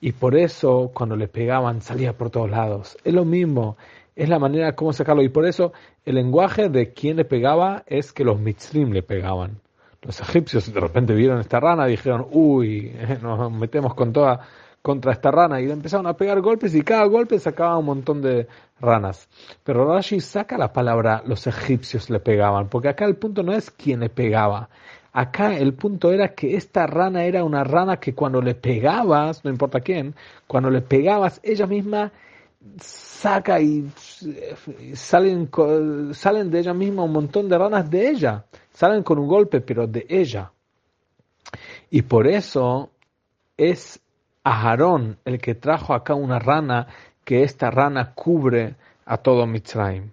Y por eso cuando le pegaban salía por todos lados. Es lo mismo, es la manera como sacarlo. Y por eso el lenguaje de quien le pegaba es que los mitzrim le pegaban. Los egipcios de repente vieron esta rana y dijeron, uy, nos metemos con toda contra esta rana y le empezaron a pegar golpes y cada golpe sacaba un montón de ranas. Pero Rashi saca la palabra los egipcios le pegaban, porque acá el punto no es quién le pegaba, Acá el punto era que esta rana era una rana que cuando le pegabas, no importa quién, cuando le pegabas, ella misma saca y salen, salen de ella misma un montón de ranas de ella. Salen con un golpe, pero de ella. Y por eso es Aarón el que trajo acá una rana que esta rana cubre a todo Mitzrayim.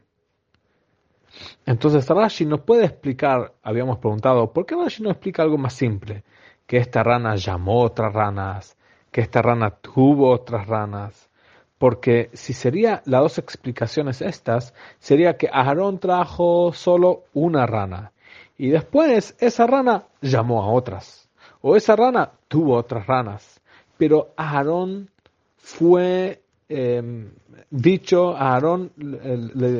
Entonces Rashi nos puede explicar, habíamos preguntado, ¿por qué Rashi no explica algo más simple? Que esta rana llamó otras ranas, que esta rana tuvo otras ranas. Porque si sería las dos explicaciones estas, sería que Aarón trajo solo una rana. Y después esa rana llamó a otras. O esa rana tuvo otras ranas. Pero Aarón fue eh, dicho, Aarón,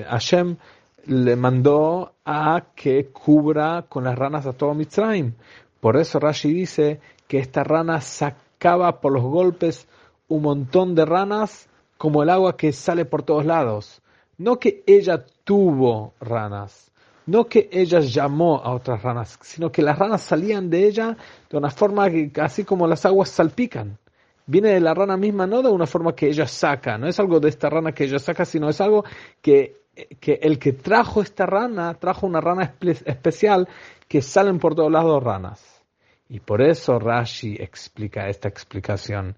Hashem le mandó a que cubra con las ranas a todo Mitzrayim. Por eso Rashi dice que esta rana sacaba por los golpes un montón de ranas como el agua que sale por todos lados. No que ella tuvo ranas, no que ella llamó a otras ranas, sino que las ranas salían de ella de una forma que, así como las aguas salpican. Viene de la rana misma, no de una forma que ella saca, no es algo de esta rana que ella saca, sino es algo que, que el que trajo esta rana, trajo una rana especial que salen por todos lados ranas. Y por eso Rashi explica esta explicación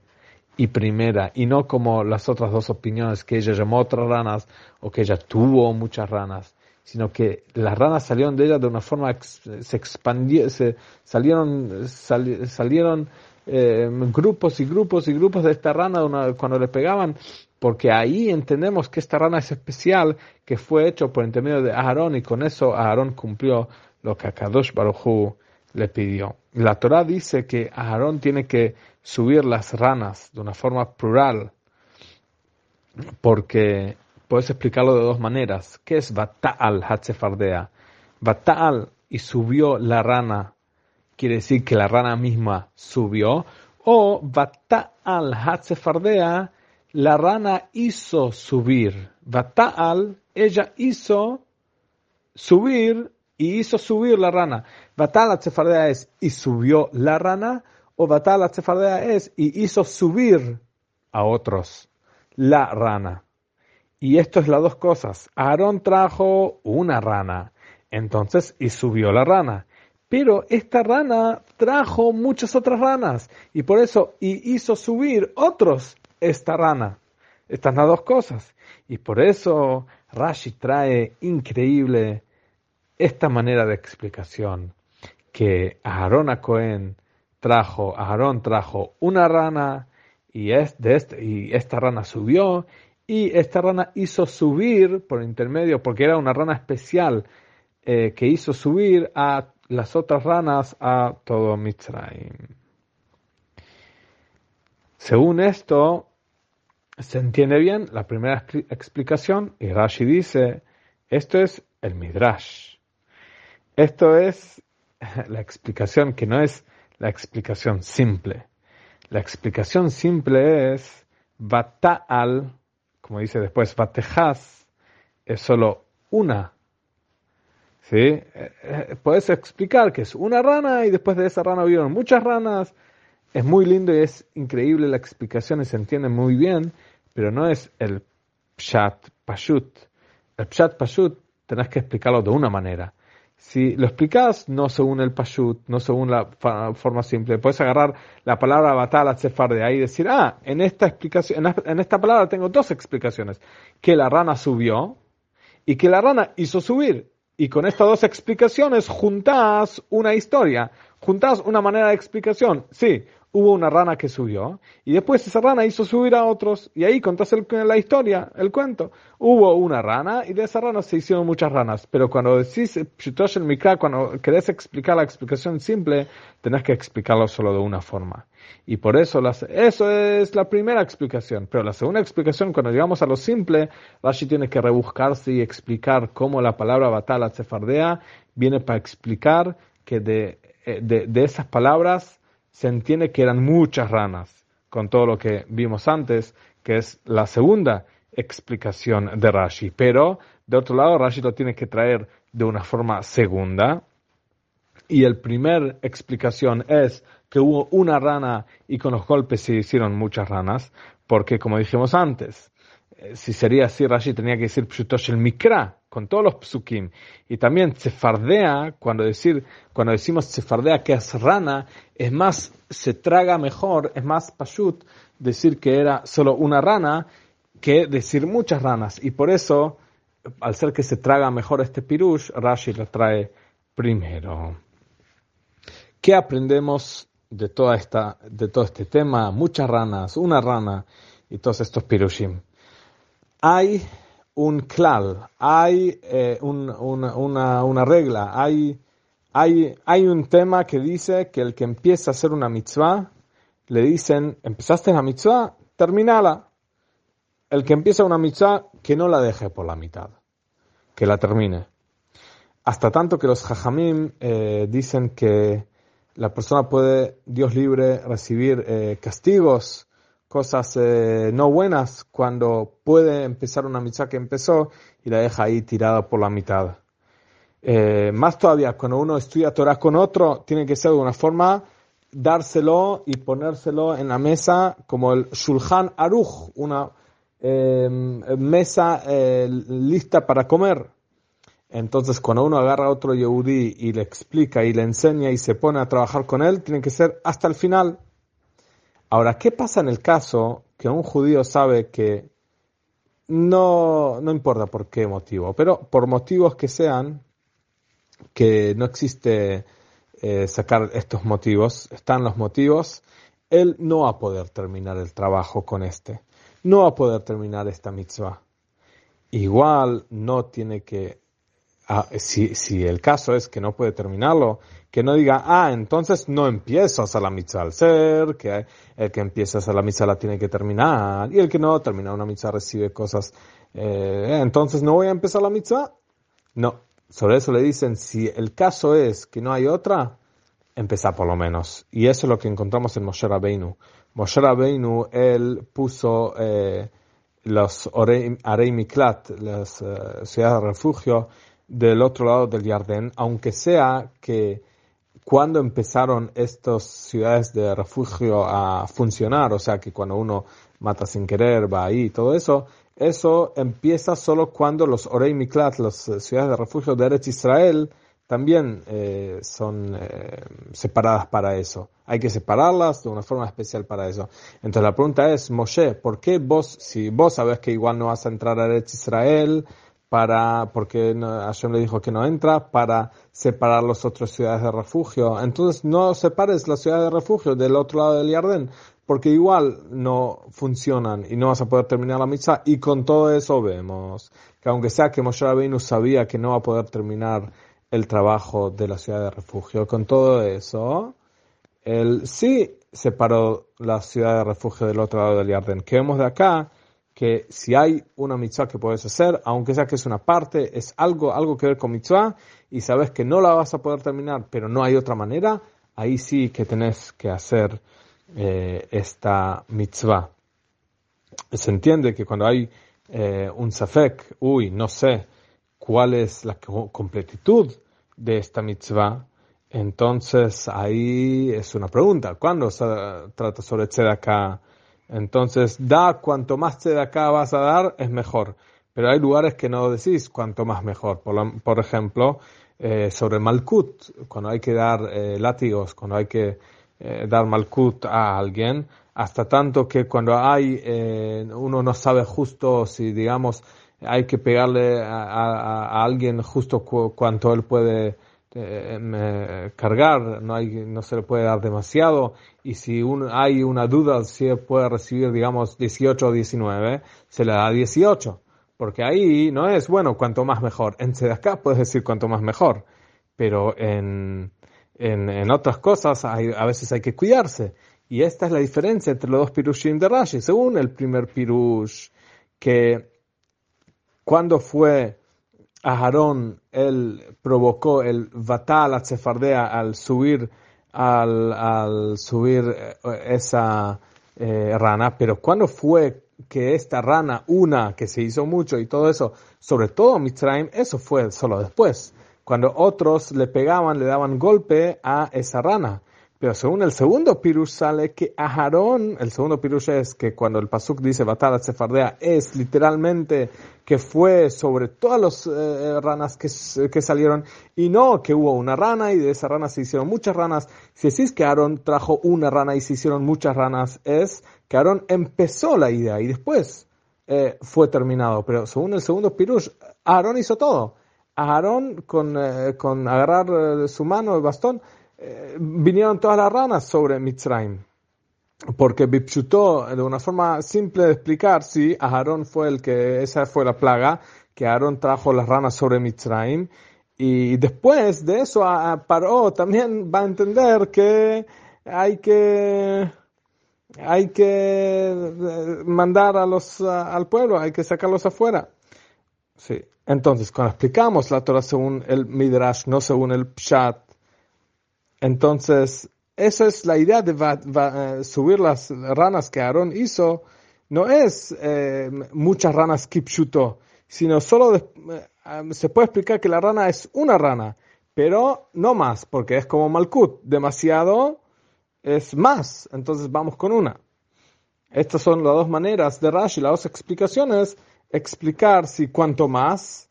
y primera, y no como las otras dos opiniones, que ella llamó otras ranas o que ella tuvo muchas ranas, sino que las ranas salieron de ella de una forma, se expandieron, se salieron, salieron eh, grupos y grupos y grupos de esta rana cuando le pegaban, porque ahí entendemos que esta rana es especial, que fue hecho por intermedio de Aarón, y con eso Aarón cumplió lo que Akadosh Baruj le pidió. La Torah dice que Aarón tiene que subir las ranas de una forma plural, porque puedes explicarlo de dos maneras. ¿Qué es Bata'al Hatzefardea? Bata'al y subió la rana, quiere decir que la rana misma subió, o Bata'al Hatzefardea, la rana hizo subir. Bata'al, ella hizo subir y hizo subir la rana. Batala Tzefardea es y subió la rana, o Batala Tzefardea es y hizo subir a otros la rana. Y esto es las dos cosas. Aarón trajo una rana, entonces y subió la rana. Pero esta rana trajo muchas otras ranas y por eso y hizo subir otros esta rana. Estas las dos cosas. Y por eso Rashi trae increíble esta manera de explicación que Aarón a Cohen trajo, Aarón trajo una rana y, es de este, y esta rana subió y esta rana hizo subir por intermedio, porque era una rana especial eh, que hizo subir a las otras ranas a todo Mitzrayim. Según esto, se entiende bien la primera explicación y Rashi dice, esto es el Midrash. Esto es la explicación que no es la explicación simple. La explicación simple es Bata'al, como dice después, Batejas, es solo una. ¿Sí? Eh, eh, puedes explicar que es una rana y después de esa rana hubieron muchas ranas. Es muy lindo y es increíble la explicación y se entiende muy bien, pero no es el Pshat Pashut. El Pshat Pashut tenés que explicarlo de una manera. Si lo explicas no según el pashut, no según la forma simple, puedes agarrar la palabra batala de ahí y decir, ah, en esta explicación, en esta palabra tengo dos explicaciones, que la rana subió y que la rana hizo subir. Y con estas dos explicaciones juntás una historia, juntás una manera de explicación. Sí, hubo una rana que subió y después esa rana hizo subir a otros y ahí contás la historia, el cuento. Hubo una rana y de esa rana se hicieron muchas ranas, pero cuando decís el Mikra, cuando querés explicar la explicación simple, tenés que explicarlo solo de una forma. Y por eso, las, eso es la primera explicación. Pero la segunda explicación, cuando llegamos a lo simple, Rashi tiene que rebuscarse y explicar cómo la palabra batala sefardea viene para explicar que de, eh, de, de esas palabras se entiende que eran muchas ranas, con todo lo que vimos antes, que es la segunda explicación de Rashi. Pero, de otro lado, Rashi lo tiene que traer de una forma segunda. Y el primer explicación es que hubo una rana y con los golpes se hicieron muchas ranas, porque como dijimos antes, si sería así, Rashi tenía que decir Pshutosh el Mikra, con todos los psukim. Y también Sefardea, cuando, decir, cuando decimos Sefardea que es rana, es más, se traga mejor, es más pashut decir que era solo una rana que decir muchas ranas. Y por eso, al ser que se traga mejor este pirush, Rashi lo trae primero. ¿Qué aprendemos de, toda esta, de todo este tema? Muchas ranas, una rana y todos estos pirushim. Hay un klal, hay eh, una, regla, hay, un tema que dice que el que empieza a hacer una mitzvah, le dicen, empezaste la mitzvah, terminala. El que empieza una mitzvah, que no la deje por la mitad. que la termine. Hasta tanto que los jajamim eh, dicen que la persona puede, Dios libre, recibir eh, castigos, cosas eh, no buenas, cuando puede empezar una mitzvah que empezó y la deja ahí tirada por la mitad. más todavía, cuando uno estudia Torah con otro, tiene que ser de una forma dárselo y ponérselo en la mesa como el Shulchan Aruch, una mesa lista para comer. Entonces, cuando uno agarra a otro Yehudi y le explica y le enseña y se pone a trabajar con él, tiene que ser hasta el final. Ahora, ¿qué pasa en el caso que un judío sabe que no, no importa por qué motivo, pero por motivos que sean, que no existe eh, sacar estos motivos, están los motivos, él no va a poder terminar el trabajo con este, no va a poder terminar esta mitzvah. Igual no tiene que Ah, si, si, el caso es que no puede terminarlo, que no diga, ah, entonces no empiezas a la mitzvah al ser, que el que empieza a la mitzvah la tiene que terminar, y el que no termina una mitzvah recibe cosas, eh, entonces no voy a empezar la mitzvah. No, sobre eso le dicen, si el caso es que no hay otra, empezar por lo menos. Y eso es lo que encontramos en Moshe Rabbeinu. Moshe Rabbeinu, él puso eh, los Arei Miklat, las eh, ciudades de refugio, del otro lado del Jardín, aunque sea que cuando empezaron estas ciudades de refugio a funcionar, o sea que cuando uno mata sin querer, va ahí, todo eso, eso empieza solo cuando los Orei Miklat, las ciudades de refugio de Eretz Israel, también eh, son eh, separadas para eso. Hay que separarlas de una forma especial para eso. Entonces la pregunta es, Moshe, ¿por qué vos, si vos sabes que igual no vas a entrar a Eretz Israel, para, porque Hashem le dijo que no entra, para separar las otras ciudades de refugio. Entonces no separes la ciudad de refugio del otro lado del Jardín, porque igual no funcionan y no vas a poder terminar la misa. Y con todo eso vemos que aunque sea que Moshe Rabbeinu sabía que no va a poder terminar el trabajo de la ciudad de refugio, con todo eso, él sí separó la ciudad de refugio del otro lado del Jardín. ¿Qué vemos de acá? Que si hay una mitzvah que puedes hacer, aunque sea que es una parte, es algo, algo que ver con mitzvah, y sabes que no la vas a poder terminar, pero no hay otra manera, ahí sí que tenés que hacer eh, esta mitzvah. Se entiende que cuando hay eh, un safek, uy, no sé cuál es la completitud de esta mitzvah, entonces ahí es una pregunta. ¿Cuándo se trata sobre acá entonces, da cuanto más te de acá vas a dar, es mejor. Pero hay lugares que no decís cuanto más mejor. Por, ejemplo, eh, sobre Malkut, cuando hay que dar eh, látigos, cuando hay que eh, dar Malkut a alguien, hasta tanto que cuando hay, uno no sabe justo si, digamos, hay que pegarle a, alguien justo cuanto él puede eh, cargar, no, hay, no se le puede dar demasiado, y si hay una duda si puede recibir, digamos, 18 o 19, se le da 18, porque ahí no es, bueno, cuanto más mejor. En acá puedes decir cuanto más mejor, pero en, en, en otras cosas hay, a veces hay que cuidarse. Y esta es la diferencia entre los dos pirushim de Rashi. Según el primer pirush, que cuando fue Aarón, él provocó el Vatal a Sefardea al subir, al, al subir eh, esa eh, rana, pero cuando fue que esta rana, una que se hizo mucho y todo eso, sobre todo Mitzrayim, eso fue solo después, cuando otros le pegaban, le daban golpe a esa rana. Pero según el segundo pirush sale que Aharón, el segundo pirush es que cuando el pasuk dice batalla sefardea, es literalmente que fue sobre todas las eh, ranas que, que, salieron y no que hubo una rana y de esa rana se hicieron muchas ranas. Si decís que Aarón trajo una rana y se hicieron muchas ranas, es que Aarón empezó la idea y después eh, fue terminado. Pero según el segundo pirush, Aarón hizo todo. Aarón con, eh, con agarrar su mano, el bastón, eh, vinieron todas las ranas sobre Mitzrayim. Porque Bipchutó, de una forma simple de explicar, sí, Aarón fue el que, esa fue la plaga, que Aarón trajo las ranas sobre Mitzrayim. Y después de eso, Paró también va a entender que hay que, hay que eh, mandar a los, al pueblo, hay que sacarlos afuera. Sí. Entonces, cuando explicamos la Torah según el Midrash, no según el Pshat, entonces, esa es la idea de eh, subir las ranas que Aarón hizo, no es eh, muchas ranas kipshuto, sino solo eh, se puede explicar que la rana es una rana, pero no más, porque es como Malkut, demasiado es más, entonces vamos con una. Estas son las dos maneras de Rashi, las dos explicaciones, explicar si cuanto más,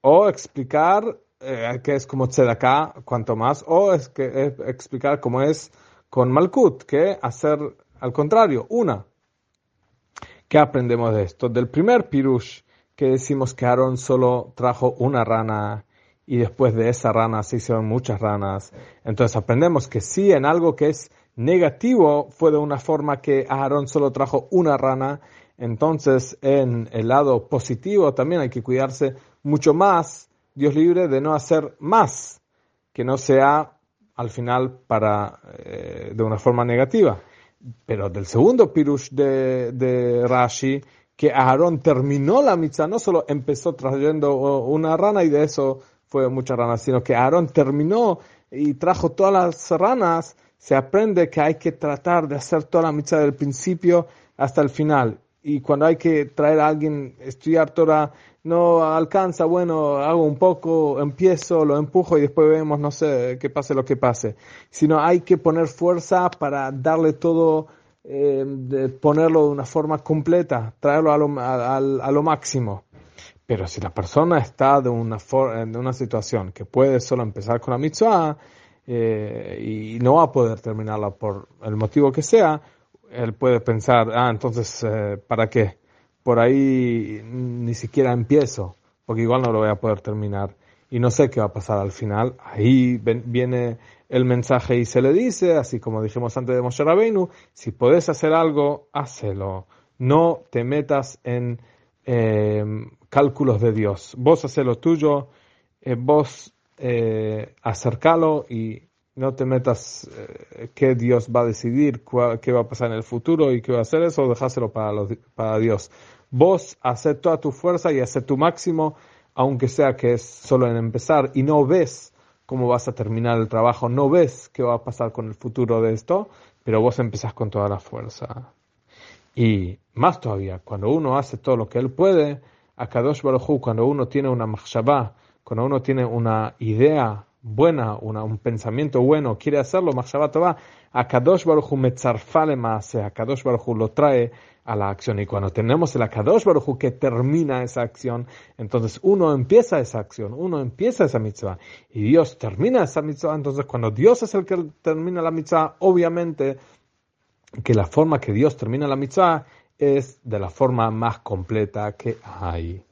o explicar eh, que es como tzedakah, cuanto más, o es que explicar cómo es con Malkut, que hacer al contrario, una. ¿Qué aprendemos de esto? Del primer pirush, que decimos que Aarón solo trajo una rana y después de esa rana se hicieron muchas ranas. Entonces aprendemos que si en algo que es negativo fue de una forma que Aarón solo trajo una rana. Entonces en el lado positivo también hay que cuidarse mucho más, Dios libre, de no hacer más, que no sea al final para eh, de una forma negativa. Pero del segundo pirush de, de Rashi, que Aarón terminó la mitzvah, no solo empezó trayendo una rana y de eso fue muchas ranas, sino que Aarón terminó y trajo todas las ranas, se aprende que hay que tratar de hacer toda la mitzvah del principio hasta el final. Y cuando hay que traer a alguien, estudiar Torah, no alcanza, bueno, hago un poco, empiezo, lo empujo y después vemos, no sé, que pase lo que pase. Sino hay que poner fuerza para darle todo eh, de ponerlo de una forma completa, traerlo a lo, a, lo máximo. Pero si la persona está de una, de una situación que puede solo empezar con la mitzvah eh, y no va a poder terminarla por el motivo que sea, él puede pensar, ah, entonces, eh, ¿para qué? Por ahí ni siquiera empiezo, porque igual no lo voy a poder terminar y no sé qué va a pasar al final. Ahí viene el mensaje y se le dice, así como dijimos antes de Moshe Rabbeinu, si podés hacer algo, hácelo. No te metas en em, cálculos de Dios. Vos haces lo tuyo, eh, vos eh, acercalo y no te metas eh, qué Dios va a decidir, qué va a pasar en el futuro y qué va a hacer eso, dejáselo para, para Dios. Vos haces toda tu fuerza y haces tu máximo aunque sea que es solo en empezar y no ves cómo vas a terminar el trabajo, no ves qué va a pasar con el futuro de esto, pero vos empezás con toda la fuerza. Y más todavía, cuando uno hace todo lo que él puede, a Kadosh Baruj cuando uno tiene una mahshabah, cuando uno tiene una idea buena, un pensamiento bueno, quiere hacerlo, tova, a Kadosh Baruj Hu metzarfale a Kadosh Baruj lo trae a la acción. Y cuando tenemos el Akadosh Baruj que termina esa acción, entonces uno empieza esa acción, uno empieza esa mitzvah y Dios termina esa mitzvah. Entonces cuando Dios es el que termina la mitzvah, obviamente que la forma que Dios termina la mitzvah es de la forma más completa que hay.